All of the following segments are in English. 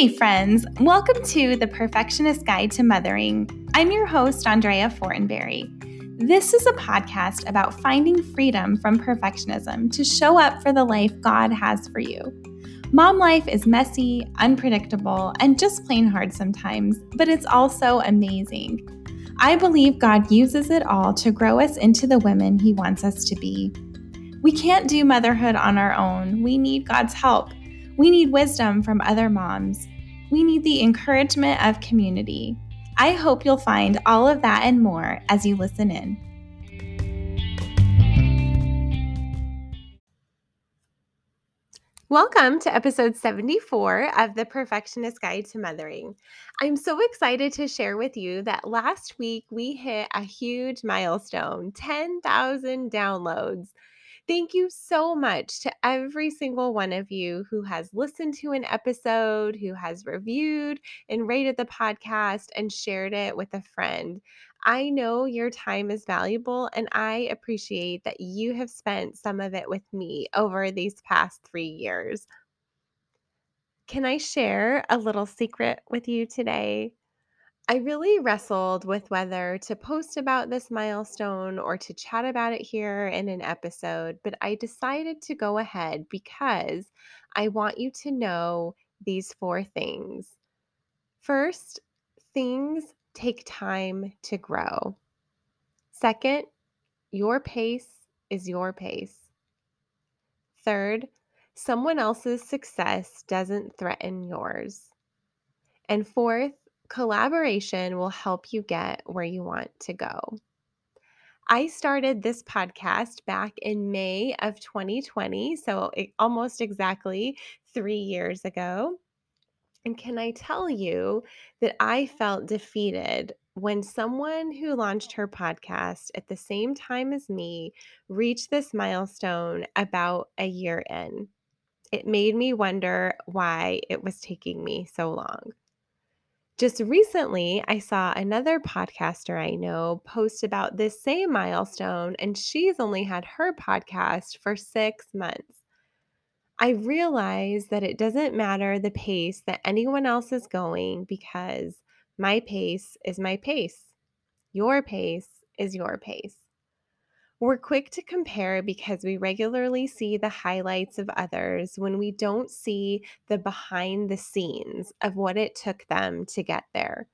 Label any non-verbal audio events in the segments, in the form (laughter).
Hey, friends, welcome to the Perfectionist Guide to Mothering. I'm your host, Andrea Fortenberry. This is a podcast about finding freedom from perfectionism to show up for the life God has for you. Mom life is messy, unpredictable, and just plain hard sometimes, but it's also amazing. I believe God uses it all to grow us into the women He wants us to be. We can't do motherhood on our own. We need God's help. We need wisdom from other moms. We need the encouragement of community. I hope you'll find all of that and more as you listen in. Welcome to episode 74 of the Perfectionist Guide to Mothering. I'm so excited to share with you that last week we hit a huge milestone 10,000 downloads. Thank you so much to every single one of you who has listened to an episode, who has reviewed and rated the podcast and shared it with a friend. I know your time is valuable, and I appreciate that you have spent some of it with me over these past three years. Can I share a little secret with you today? I really wrestled with whether to post about this milestone or to chat about it here in an episode, but I decided to go ahead because I want you to know these four things. First, things take time to grow. Second, your pace is your pace. Third, someone else's success doesn't threaten yours. And fourth, collaboration will help you get where you want to go. I started this podcast back in May of 2020, so almost exactly three years ago. And can I tell you that I felt defeated when someone who launched her podcast at the same time as me reached this milestone about a year in? It made me wonder why it was taking me so long. Just recently, I saw another podcaster I know post about this same milestone, and she's only had her podcast for six months. I realize that it doesn't matter the pace that anyone else is going because my pace is my pace. Your pace is your pace. We're quick to compare because we regularly see the highlights of others when we don't see the behind the scenes of what it took them to get there.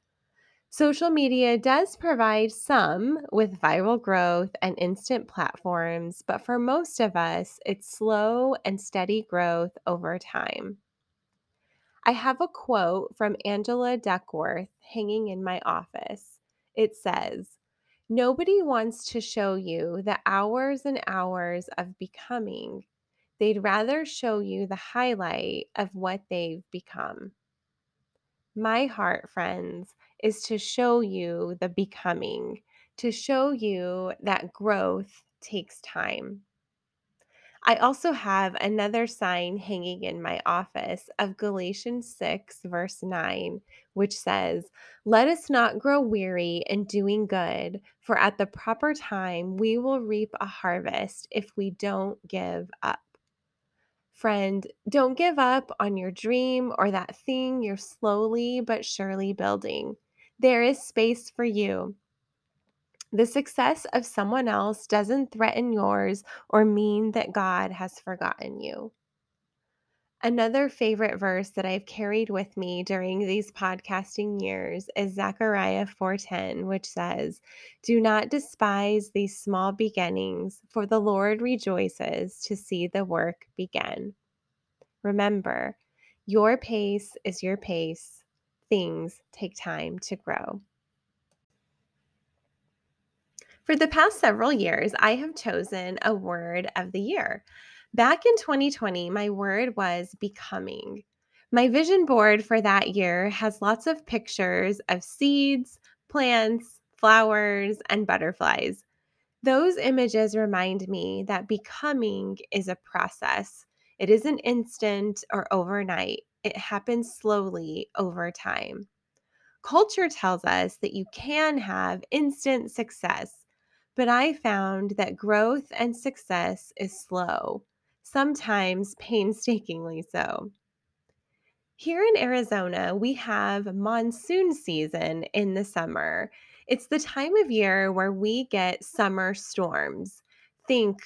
Social media does provide some with viral growth and instant platforms, but for most of us, it's slow and steady growth over time. I have a quote from Angela Duckworth hanging in my office. It says, Nobody wants to show you the hours and hours of becoming. They'd rather show you the highlight of what they've become. My heart, friends, is to show you the becoming, to show you that growth takes time. I also have another sign hanging in my office of Galatians 6, verse 9, which says, Let us not grow weary in doing good, for at the proper time we will reap a harvest if we don't give up. Friend, don't give up on your dream or that thing you're slowly but surely building. There is space for you. The success of someone else doesn't threaten yours or mean that God has forgotten you. Another favorite verse that I've carried with me during these podcasting years is Zechariah 4:10, which says, "Do not despise these small beginnings, for the Lord rejoices to see the work begin." Remember, your pace is your pace. Things take time to grow. For the past several years, I have chosen a word of the year. Back in 2020, my word was becoming. My vision board for that year has lots of pictures of seeds, plants, flowers, and butterflies. Those images remind me that becoming is a process. It isn't instant or overnight, it happens slowly over time. Culture tells us that you can have instant success, but I found that growth and success is slow, sometimes painstakingly so. Here in Arizona, we have monsoon season in the summer. It's the time of year where we get summer storms. Think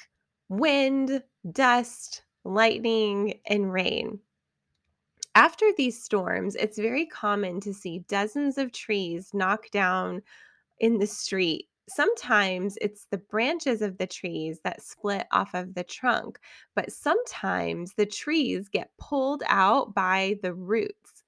wind, dust, lightning, and rain. After these storms, it's very common to see dozens of trees knocked down in the street. Sometimes it's the branches of the trees that split off of the trunk, but sometimes the trees get pulled out by the roots.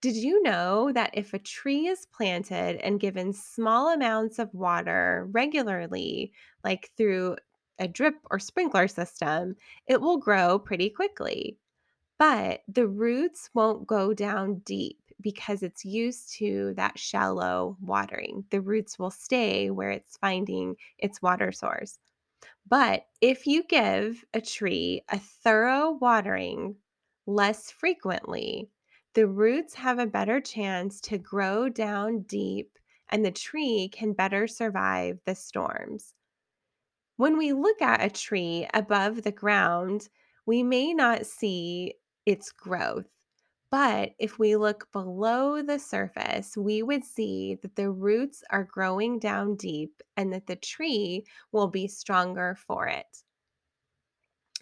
Did you know that if a tree is planted and given small amounts of water regularly, like through a drip or sprinkler system, it will grow pretty quickly? But the roots won't go down deep because it's used to that shallow watering. The roots will stay where it's finding its water source. But if you give a tree a thorough watering less frequently, the roots have a better chance to grow down deep and the tree can better survive the storms. When we look at a tree above the ground, we may not see its growth. But if we look below the surface, we would see that the roots are growing down deep and that the tree will be stronger for it.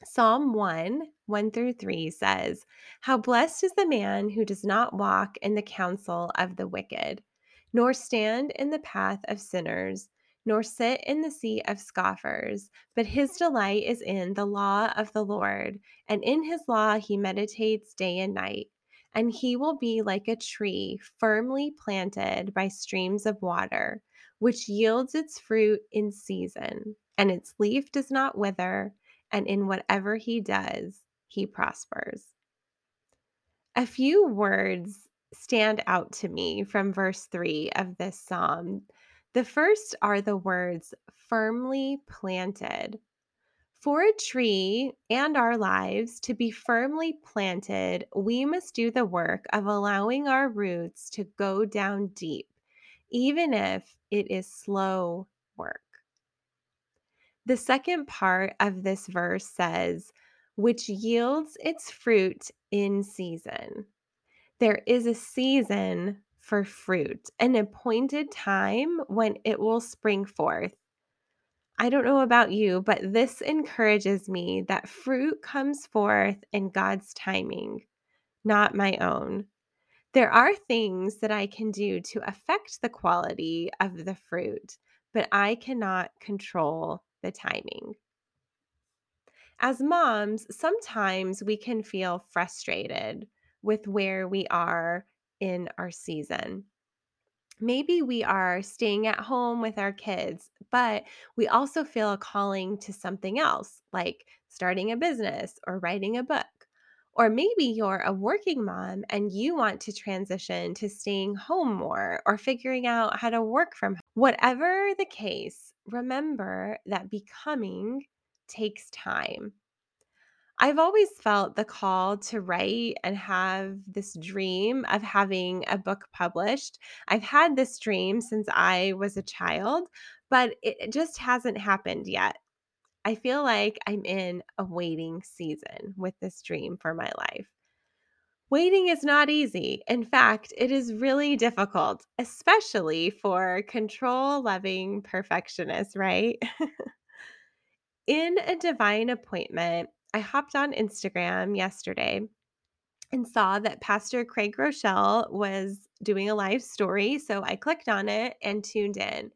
Psalm 1 1 through 3 says, How blessed is the man who does not walk in the counsel of the wicked, nor stand in the path of sinners, nor sit in the seat of scoffers, but his delight is in the law of the Lord, and in his law he meditates day and night. And he will be like a tree firmly planted by streams of water, which yields its fruit in season, and its leaf does not wither and in whatever he does, he prospers. A few words stand out to me from verse 3 of this psalm. The first are the words firmly planted. For a tree and our lives to be firmly planted, we must do the work of allowing our roots to go down deep, even if it is slow work. The second part of this verse says, which yields its fruit in season. There is a season for fruit, an appointed time when it will spring forth. I don't know about you, but this encourages me that fruit comes forth in God's timing, not my own. There are things that I can do to affect the quality of the fruit, but I cannot control the timing. As moms, sometimes we can feel frustrated with where we are in our season. Maybe we are staying at home with our kids, but we also feel a calling to something else, like starting a business or writing a book. Or maybe you're a working mom and you want to transition to staying home more or figuring out how to work from home. Whatever the case, remember that becoming takes time. I've always felt the call to write and have this dream of having a book published. I've had this dream since I was a child, but it just hasn't happened yet. I feel like I'm in a waiting season with this dream for my life. Waiting is not easy. In fact, it is really difficult, especially for control loving perfectionists, right? (laughs) in a divine appointment, I hopped on Instagram yesterday and saw that Pastor Craig Groeschel was doing a live story. So I clicked on it and tuned in.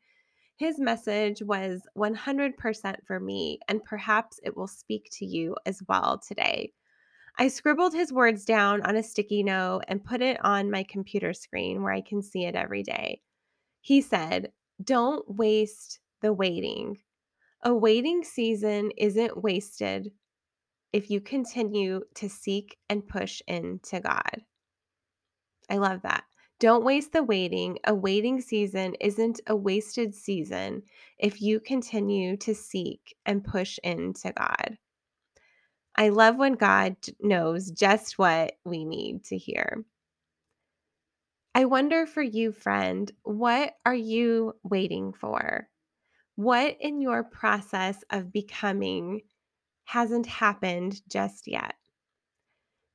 His message was 100% for me, and perhaps it will speak to you as well today. I scribbled his words down on a sticky note and put it on my computer screen where I can see it every day. He said, Don't waste the waiting. A waiting season isn't wasted if you continue to seek and push into God. I love that. Don't waste the waiting. A waiting season isn't a wasted season if you continue to seek and push into God. I love when God knows just what we need to hear. I wonder for you, friend, what are you waiting for? What in your process of becoming hasn't happened just yet?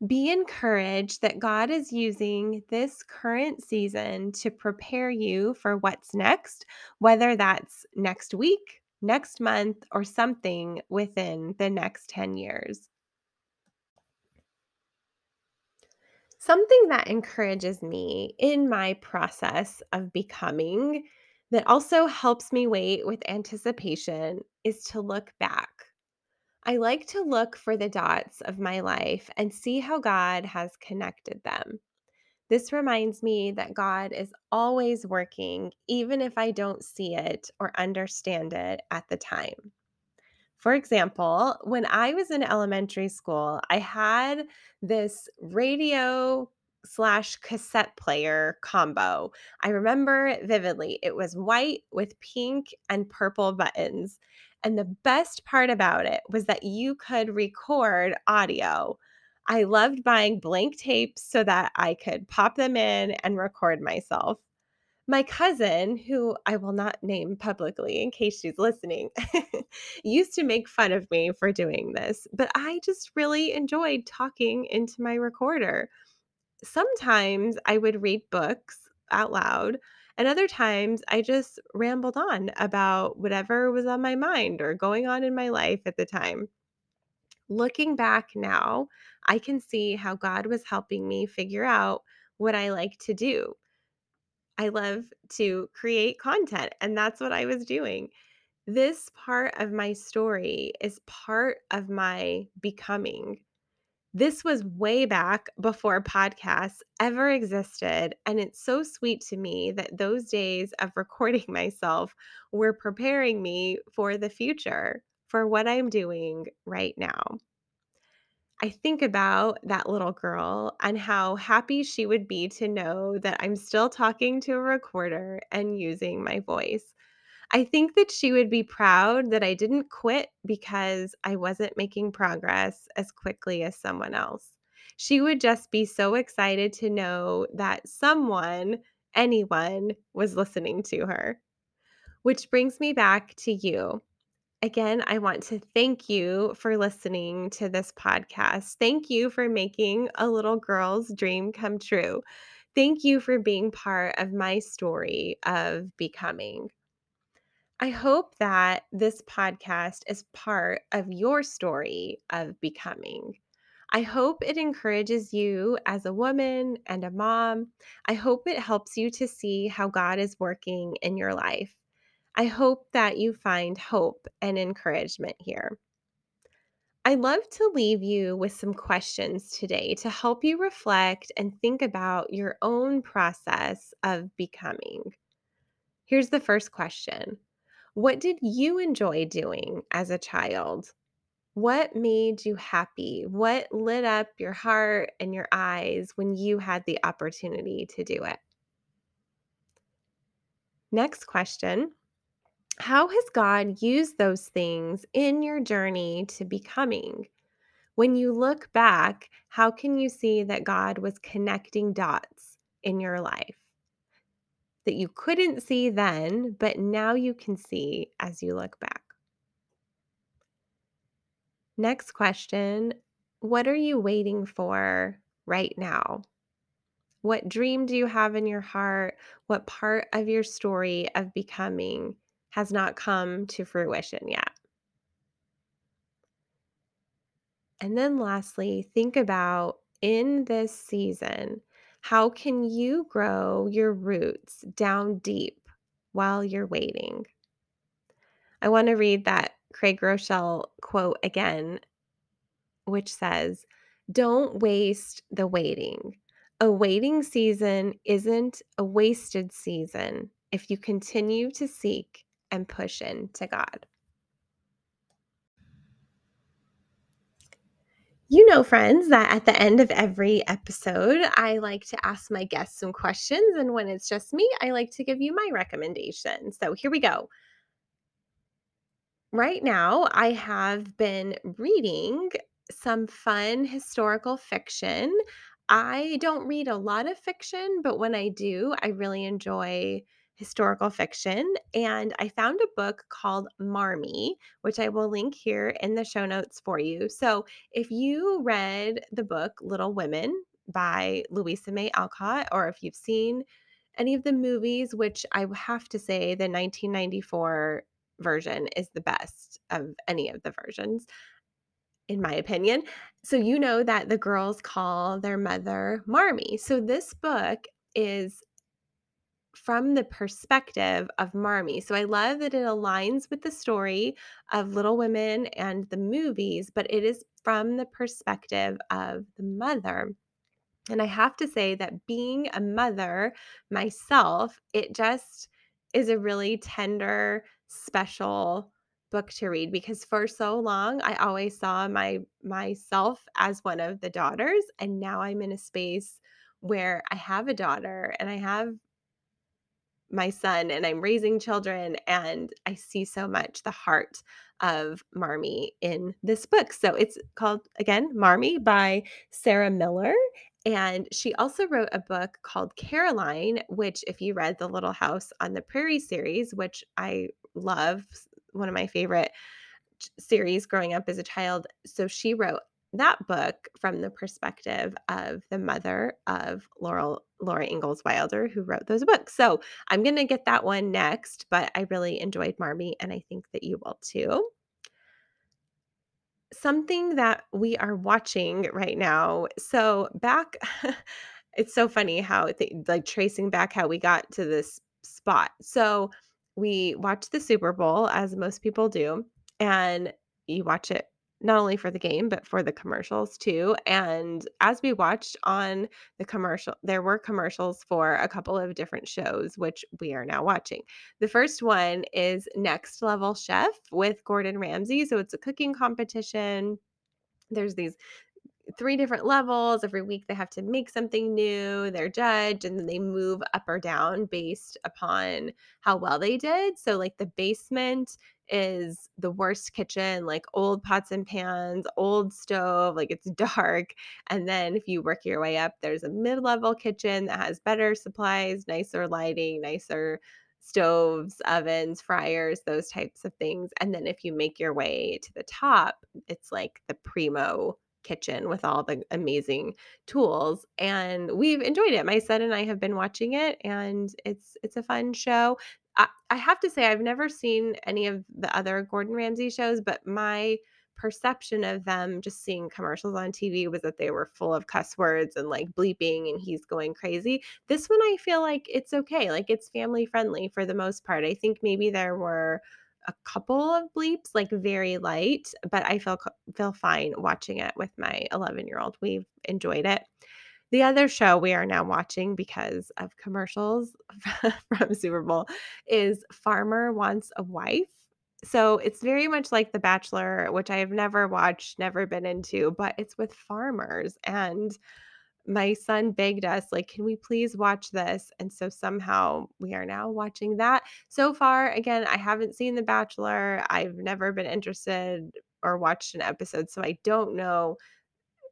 Be encouraged that God is using this current season to prepare you for what's next, whether that's next week, next month, or something within the next 10 years. Something that encourages me in my process of becoming that also helps me wait with anticipation is to look back. I like to look for the dots of my life and see how God has connected them. This reminds me that God is always working, even if I don't see it or understand it at the time. For example, when I was in elementary school, I had this radio slash cassette player combo. I remember vividly. It was white with pink and purple buttons. And the best part about it was that you could record audio. I loved buying blank tapes so that I could pop them in and record myself. My cousin, who I will not name publicly in case she's listening, (laughs) used to make fun of me for doing this, but I just really enjoyed talking into my recorder. Sometimes I would read books out loud, and other times I just rambled on about whatever was on my mind or going on in my life at the time. Looking back now, I can see how God was helping me figure out what I like to do I love to create content, and that's what I was doing. This part of my story is part of my becoming. This was way back before podcasts ever existed. And it's so sweet to me that those days of recording (laughs) myself were preparing me for the future, for what I'm doing right now. I think about that little girl and how happy she would be to know that I'm still talking to a recorder and using my voice. I think that she would be proud that I didn't quit because I wasn't making progress as quickly as someone else. She would just be so excited to know that someone, anyone, was listening to her. Which brings me back to you. Again, I want to thank you for listening to this podcast. Thank you for making a little girl's dream come true. Thank you for being part of my story of becoming. I hope that this podcast is part of your story of becoming. I hope it encourages you as a woman and a mom. I hope it helps you to see how God is working in your life. I hope that you find hope and encouragement here. I'd love to leave you with some questions today to help you reflect and think about your own process of becoming. Here's the first question What did you enjoy doing as a child? What made you happy? What lit up your heart and your eyes when you had the opportunity to do it? Next question how has God used those things in your journey to becoming? When you look back, how can you see that God was connecting dots in your life that you couldn't see then, but now you can see as you look back? Next question What are you waiting for right now? What dream do you have in your heart? What part of your story of becoming has not come to fruition yet. And then lastly, think about in this season, how can you grow your roots down deep while you're waiting? I want to read that Craig Groeschel quote again, which says, Don't waste the waiting. A waiting season isn't a wasted season if you continue to seek and push into God. You know, friends, that at the end of every episode, I like to ask my guests some questions. And when it's just me, I like to give you my recommendations. So here we go. Right now, I have been reading some fun historical fiction. I don't read a lot of fiction, but when I do, I really enjoy historical fiction, and I found a book called Marmee, which I will link here in the show notes for you. So, if you read the book Little Women by Louisa May Alcott, or if you've seen any of the movies, which I have to say the 1994 version is the best of any of the versions, in my opinion. So, you know that the girls call their mother Marmee. So, this book is from the perspective of Marmee. So I love that it aligns with the story of Little Women and the movies, but it is from the perspective of the mother. And I have to say that being a mother myself, it just is a really tender, special book to read because for so long I always saw my myself as one of the daughters and now I'm in a space where I have a daughter and I have my son and I'm raising children and I see so much the heart of Marmee in this book. So it's called again Marmee by Sarah Miller and she also wrote a book called Caroline which if you read the Little House on the Prairie series which I love one of my favorite series growing up as a child so she wrote that book from the perspective of the mother of Laurel Laura Ingalls Wilder, who wrote those books. So I'm to get that one next, but I really enjoyed Marmee, and I think that you will too. Something that we are watching right now. So back, (laughs) it's so funny how th- like tracing back how we got to this spot. So we watched the Super Bowl as most people do, and you watch it not only for the game, but for the commercials too. And as we watched on the commercial, there were commercials for a couple of different shows, which we are now watching. The first one is Next Level Chef with Gordon Ramsay. So it's a cooking competition. There's these three different levels. Every week they have to make something new. They're judged and then they move up or down based upon how well they did. So, like the basement is the worst kitchen, like old pots and pans, old stove, like it's (laughs) dark. And then if you work your way up, there's a mid level kitchen that has better supplies, nicer lighting, nicer stoves, ovens, fryers, those types of things. And then if you make your way to the top, it's like the primo kitchen with all the amazing tools and we've enjoyed it. My son and I have been watching it and it's it's a fun show. I, I have to say I've never seen any of the other Gordon Ramsay shows, but my perception of them just seeing commercials on TV was that they were full of cuss words and like bleeping and he's going crazy. This one I feel like it's okay. Like it's family friendly for the most part. I think maybe there were a couple of bleeps, like very light, but I feel feel fine watching it with my 11 year old. We've enjoyed it. The other show we are now watching because of commercials (laughs) from Super Bowl is Farmer Wants a Wife. So it's very much like The Bachelor, which I have never watched, never been into, but it's with farmers. And my son begged us like can we please watch this? And so somehow we are now watching that. So far again i haven't seen the bachelor. I've never been interested or watched an episode so i don't know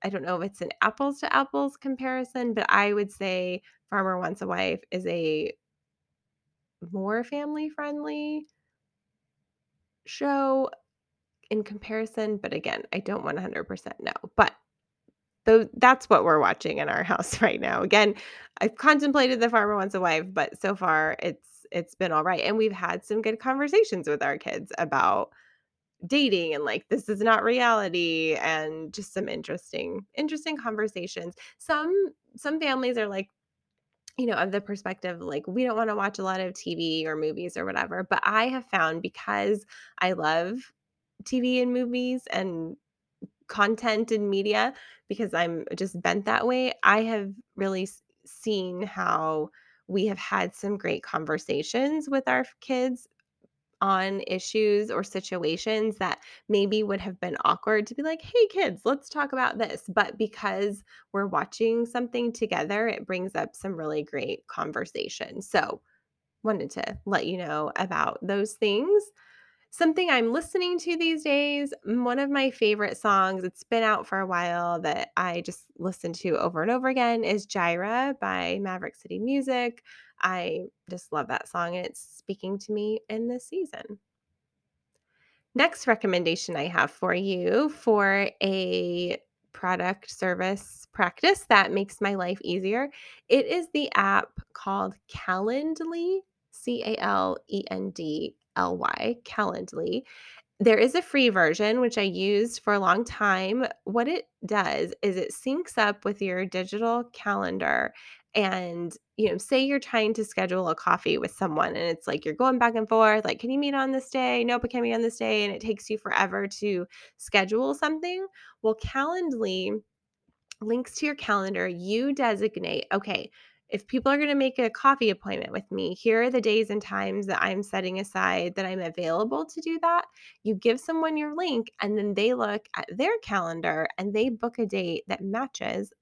i don't know if it's an apples to apples comparison but i would say farmer wants a wife is a more family friendly show in comparison but again i don't 100% know but so that's what we're watching in our (laughs) house right now. Again, I've contemplated The Farmer Wants a Wife, but so far it's it's been all right. And we've had some good conversations with our kids about dating and like this is not reality and just some interesting interesting conversations. Some some families are like you know, of the perspective like we don't want to watch a lot of TV or movies or whatever, but I have found because I love TV and movies and content and media because I'm just bent that way, I have really seen how we have had some great conversations with our kids on issues or situations that maybe would have been awkward to be like, hey, kids, let's talk about this. But because we're watching something together, it brings up some really great conversation. So, wanted to let you know about those things. Something I'm listening to these days, mm, one of my favorite songs, it's been out for a while that I just listen to over and over again is Jireh by Maverick City Music. I just love that song and it's speaking to me in this season. Next recommendation I have for you for a product service practice that makes my life easier. It is the app called Calendly, C A L E N D L Y, Calendly. There is a free version, which I used for a long time. What it does is it syncs up with your digital calendar. And, you know, say you're trying to schedule a coffee with someone and it's like you're going back and forth, like, can you meet on this day? Nope, it can't meet on this day. And it takes you forever to schedule something. Well, Calendly links to your calendar. You designate, okay, if people are going to make a coffee appointment with me, here are the days and times that I'm setting aside that I'm available to do that. You give someone your link, and then they look at their calendar and they book a date that matches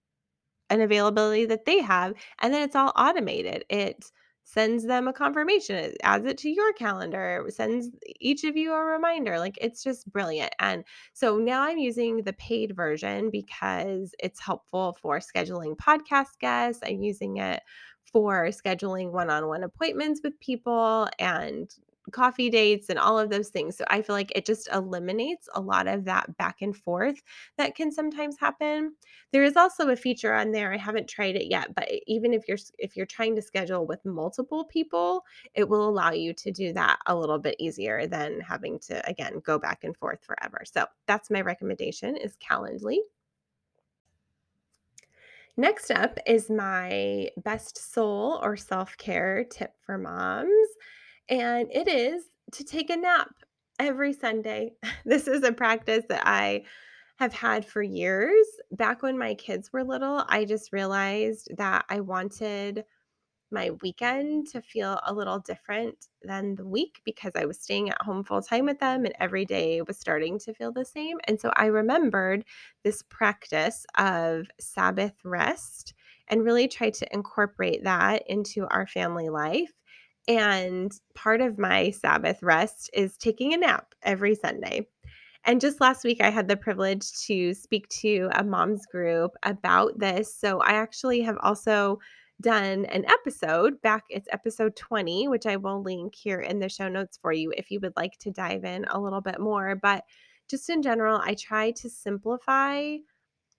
an availability that they have. And then it's all automated. It sends them a confirmation, it adds it to your calendar, sends each of you a reminder. Like it's just brilliant. And so now I'm using the paid version because it's helpful for scheduling podcast guests. I'm using it for scheduling one on one appointments with people and coffee dates and all of those things. So I feel like it just eliminates a lot of that back and forth that can sometimes happen. There is also a feature on there I haven't tried it yet, but even if you're if you're trying to schedule with multiple people, it will allow you to do that a little bit easier than having to again go back and forth forever. So that's my recommendation is Calendly. Next up is my best soul or self care tip for moms and it is to take a nap every Sunday. (laughs) This is a practice that I have had for years. Back when my kids were little, I just realized that I wanted my weekend to feel a little different than the week because I was staying at home full time with them and every day was starting to feel the same. And so I remembered this practice of Sabbath rest and really tried to incorporate that into our family life. And part of my Sabbath rest is taking a nap every Sunday. And just last week, I had the privilege to speak to a mom's group about this. So I actually have also done an episode back, it's episode 20, which I will link here in the show notes for you if you would like to dive in a little bit more. But just in general, I try to simplify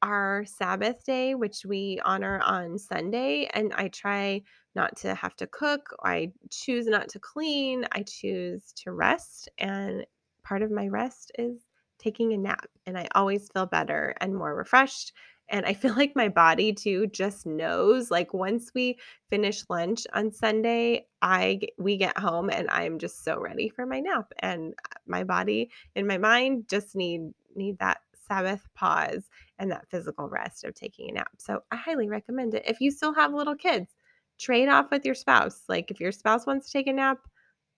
our Sabbath day, which we honor on Sunday. And I try not to have to cook. I choose not to clean. I choose to rest. And part of my rest is taking a nap. And I always feel better and more refreshed. And I (laughs) feel like my body too just knows like once we finish lunch on Sunday, I we get home and I'm just so ready for my nap and uh, my body and my mind just need need that Sabbath pause and that physical rest of taking a nap. So I highly recommend it. If you still have little kids, trade off with your spouse. Like if your spouse wants to take a nap,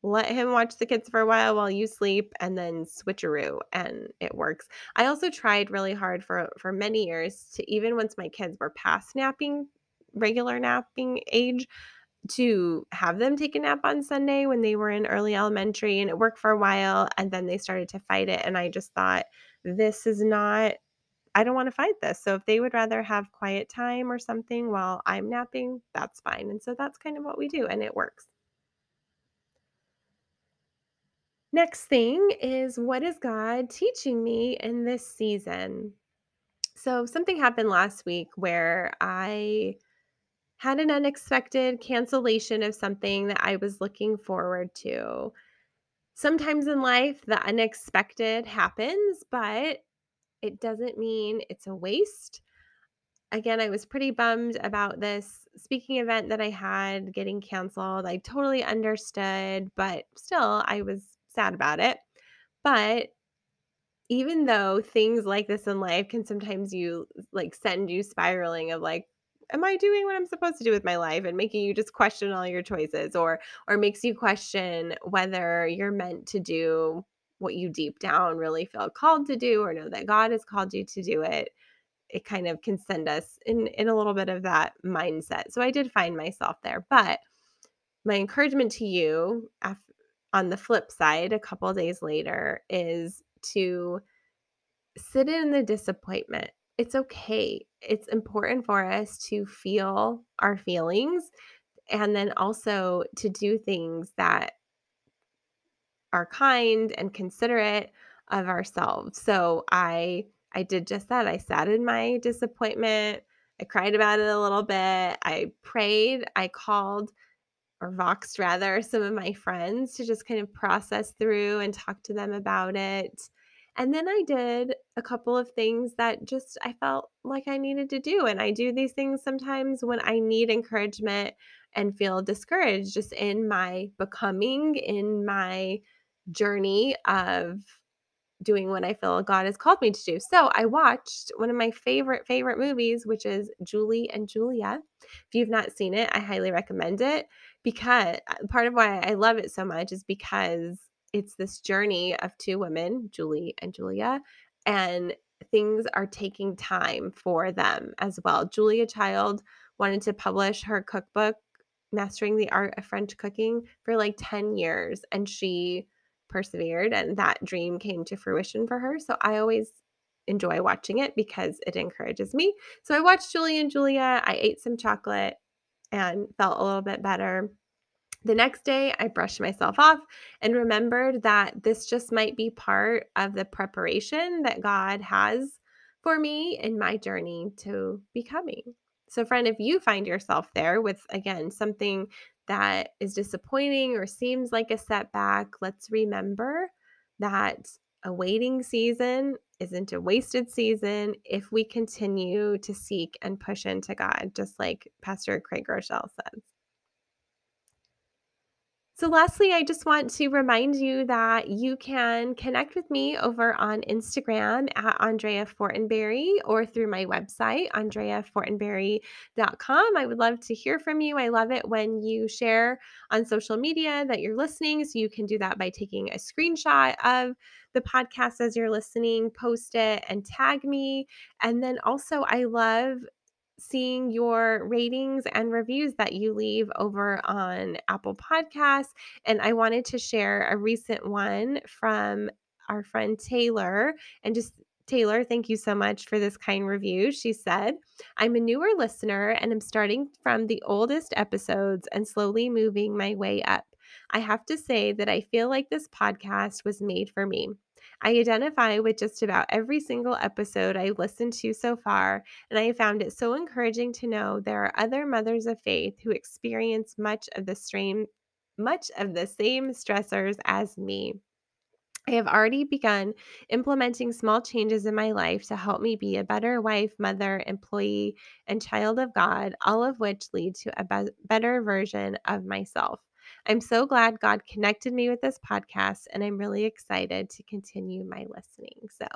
let him watch the kids for a while while you sleep and then switcheroo and it works. I also tried really hard for for many years to even once my kids were past napping regular napping age to have them take a nap on Sunday when they were in early elementary and it worked for a while and then they started to fight it and I just thought this is not I don't want to fight this. So if they would rather have quiet time or something while I'm napping, that's fine. And so that's kind of what we do, and it works. Next thing is what is God teaching me in this season? So something happened last week where I had an unexpected cancellation of something that I was looking forward to. Sometimes in life, the unexpected happens, but it doesn't mean it's a waste. Again, I was pretty bummed about this speaking event that I had getting canceled. I totally understood, but still, I was sad about it. But even though things like this in life can sometimes you like send you spiraling of like am i doing what i'm supposed to do with my life and making you just question all your choices or or makes you question whether you're meant to do what you deep down really feel called to do or know that God has called you to do it, it kind of can send us in in a little bit of that mindset. So I did find myself there, but my encouragement to you on the flip side a couple days later is to sit in the disappointment. It's okay. It's important for us to feel our feelings and then also to do things that are kind and considerate of ourselves. So I I did just that. I sat in my disappointment. I cried about it a little bit. I prayed. I called or voxed rather some of my friends to just kind of process through and talk to them about it. And then I did a couple of things that just I felt like I needed to do. And I do these things sometimes when I need encouragement and feel discouraged just in my becoming, in my journey of doing what I feel God has called me to do. So I watched one of my favorite, favorite movies, which is Julie and Julia. If you've not seen it, I highly recommend it because uh, part of why I love it so much is because it's this journey of two women, Julie and Julia, and things are taking time for them as well. Julia Child wanted to publish her cookbook, Mastering the Art of French Cooking, for like 10 years, and she persevered and that dream came to fruition for her. So I always enjoy watching it because it encourages me. So I watched Julie and Julia. I ate some chocolate and felt a little bit better. The next day, I brushed myself off and remembered that this just might be part of the preparation that God has for me in my journey to becoming. So, friend, if you find yourself there with, again, something that is disappointing or seems like a setback, let's remember that a waiting season isn't a wasted season if we continue to seek and push into God, just like Pastor Craig Groeschel says. So, lastly, I just want to remind you that you can connect with me over on Instagram at Andrea Fortenberry or through my website, andreafortenberry.com. I would love to hear from you. I love it when you share on social media that you're listening. So, you can do that by taking a screenshot of the podcast as you're listening, post it, and tag me. And then also, I love seeing your ratings and reviews that you leave over on Apple Podcasts. And I wanted to share a recent one from our friend Taylor and just Taylor, thank you so much for this kind review. She said, I'm a newer listener and I'm starting from the oldest episodes and slowly moving my way up. I have to say that I feel like this podcast was made for me. I identify with just about every single episode I've listened to so far, and I found it so encouraging to know there are other mothers of faith who experience much of the strain, much of the same stressors as me. I have already begun implementing small changes in my life to help me be a better wife, mother, employee, and child of God, all of which lead to a be- better version of myself. I'm so glad God connected me with this podcast, and I'm really excited to continue my listening. So,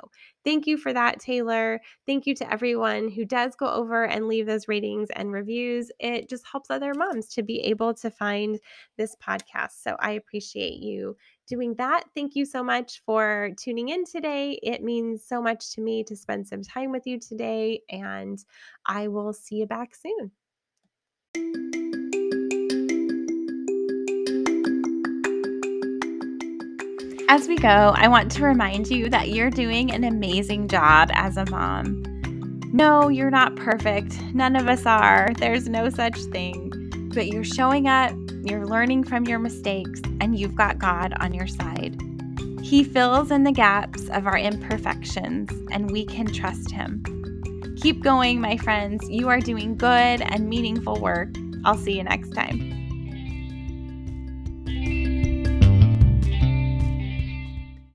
thank you for that, Taylor. Thank you to everyone who does go over and leave those ratings and reviews. It just helps other moms to be able to find this podcast. So, I appreciate you doing that. Thank you so much for tuning in today. It means so much to me to spend some time with you today, and I will see you back soon. As we go, I want to remind you that you're doing an amazing job as a mom. No, you're not perfect. None of us are. There's no such thing. But you're showing up, you're learning from your mistakes, and you've got God on your side. He fills in the gaps of our imperfections, and we can trust Him. Keep going, my friends. You are doing good and meaningful work. I'll see you next time.